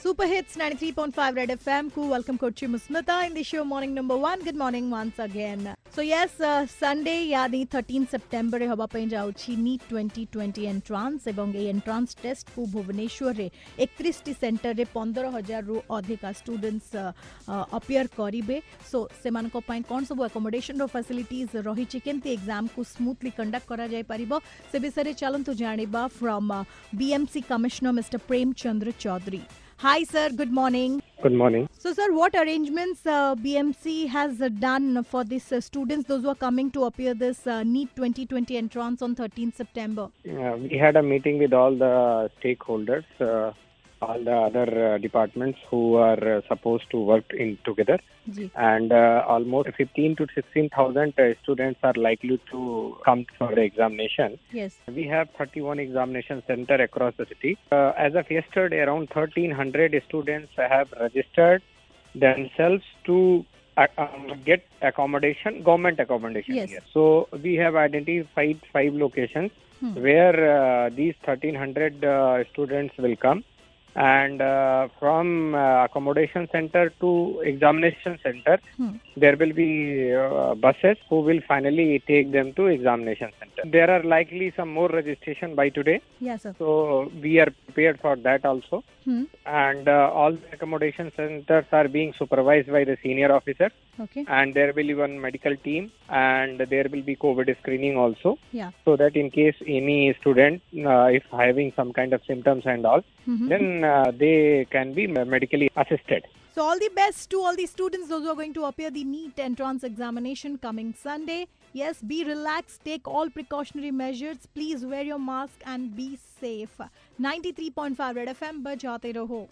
Super Hits 93.5 Red FM ku welcome Kochi Musmita in the show morning number 1 good morning once again so yes uh, Sunday yani 13 September re hoba pai jaochi NEET 2020 entrance ebong ei entrance test ku Bhubaneswar re 31 টি সেন্টরে পনেরো হাজারু অধিকা students অপিয়ার করবে so সে কম সব accommodation facilities রয়েছে কেমতি exam কু smoothly conduct করা যাই পারিব সে বিষয়ে চলতু জাঁয়া from BMC commissioner mister Premchandra Chowdhury Hi, sir. Good morning. Good morning. So, sir, what arrangements uh, BMC has uh, done for these uh, students, those who are coming to appear this uh, NEET 2020 entrance on 13 September? We had a meeting with all the stakeholders, uh, all the other uh, departments who are uh, supposed to work in together, and uh, almost 15 to 16,000 uh, students are likely to come for the examination. Yes. We have 31 examination center across the city. Uh, as of yesterday, around 1,300 students have registered themselves to um, get accommodation, government accommodation Yes. here. So we have identified five locations Hmm. where uh, these 1,300 uh, students will come. And uh, from uh, accommodation center to examination center, Hmm. there will be uh, buses who will finally take them to examination center. There are likely some more registration by today, Yes, sir. so we are prepared for that also. Hmm. And uh, all the accommodation centers are being supervised by the senior officer, Okay. and there will be one medical team, and there will be COVID screening also, Yeah. so that in case any student uh, if having some kind of symptoms and all, Mhm. then uh, they can be medically assisted. So, all the best to all the students, those who are going to appear the NEET entrance examination coming Sunday. Yes, be relaxed, take all precautionary measures. Please wear your mask and be safe. 93.5 Red FM, bajate raho.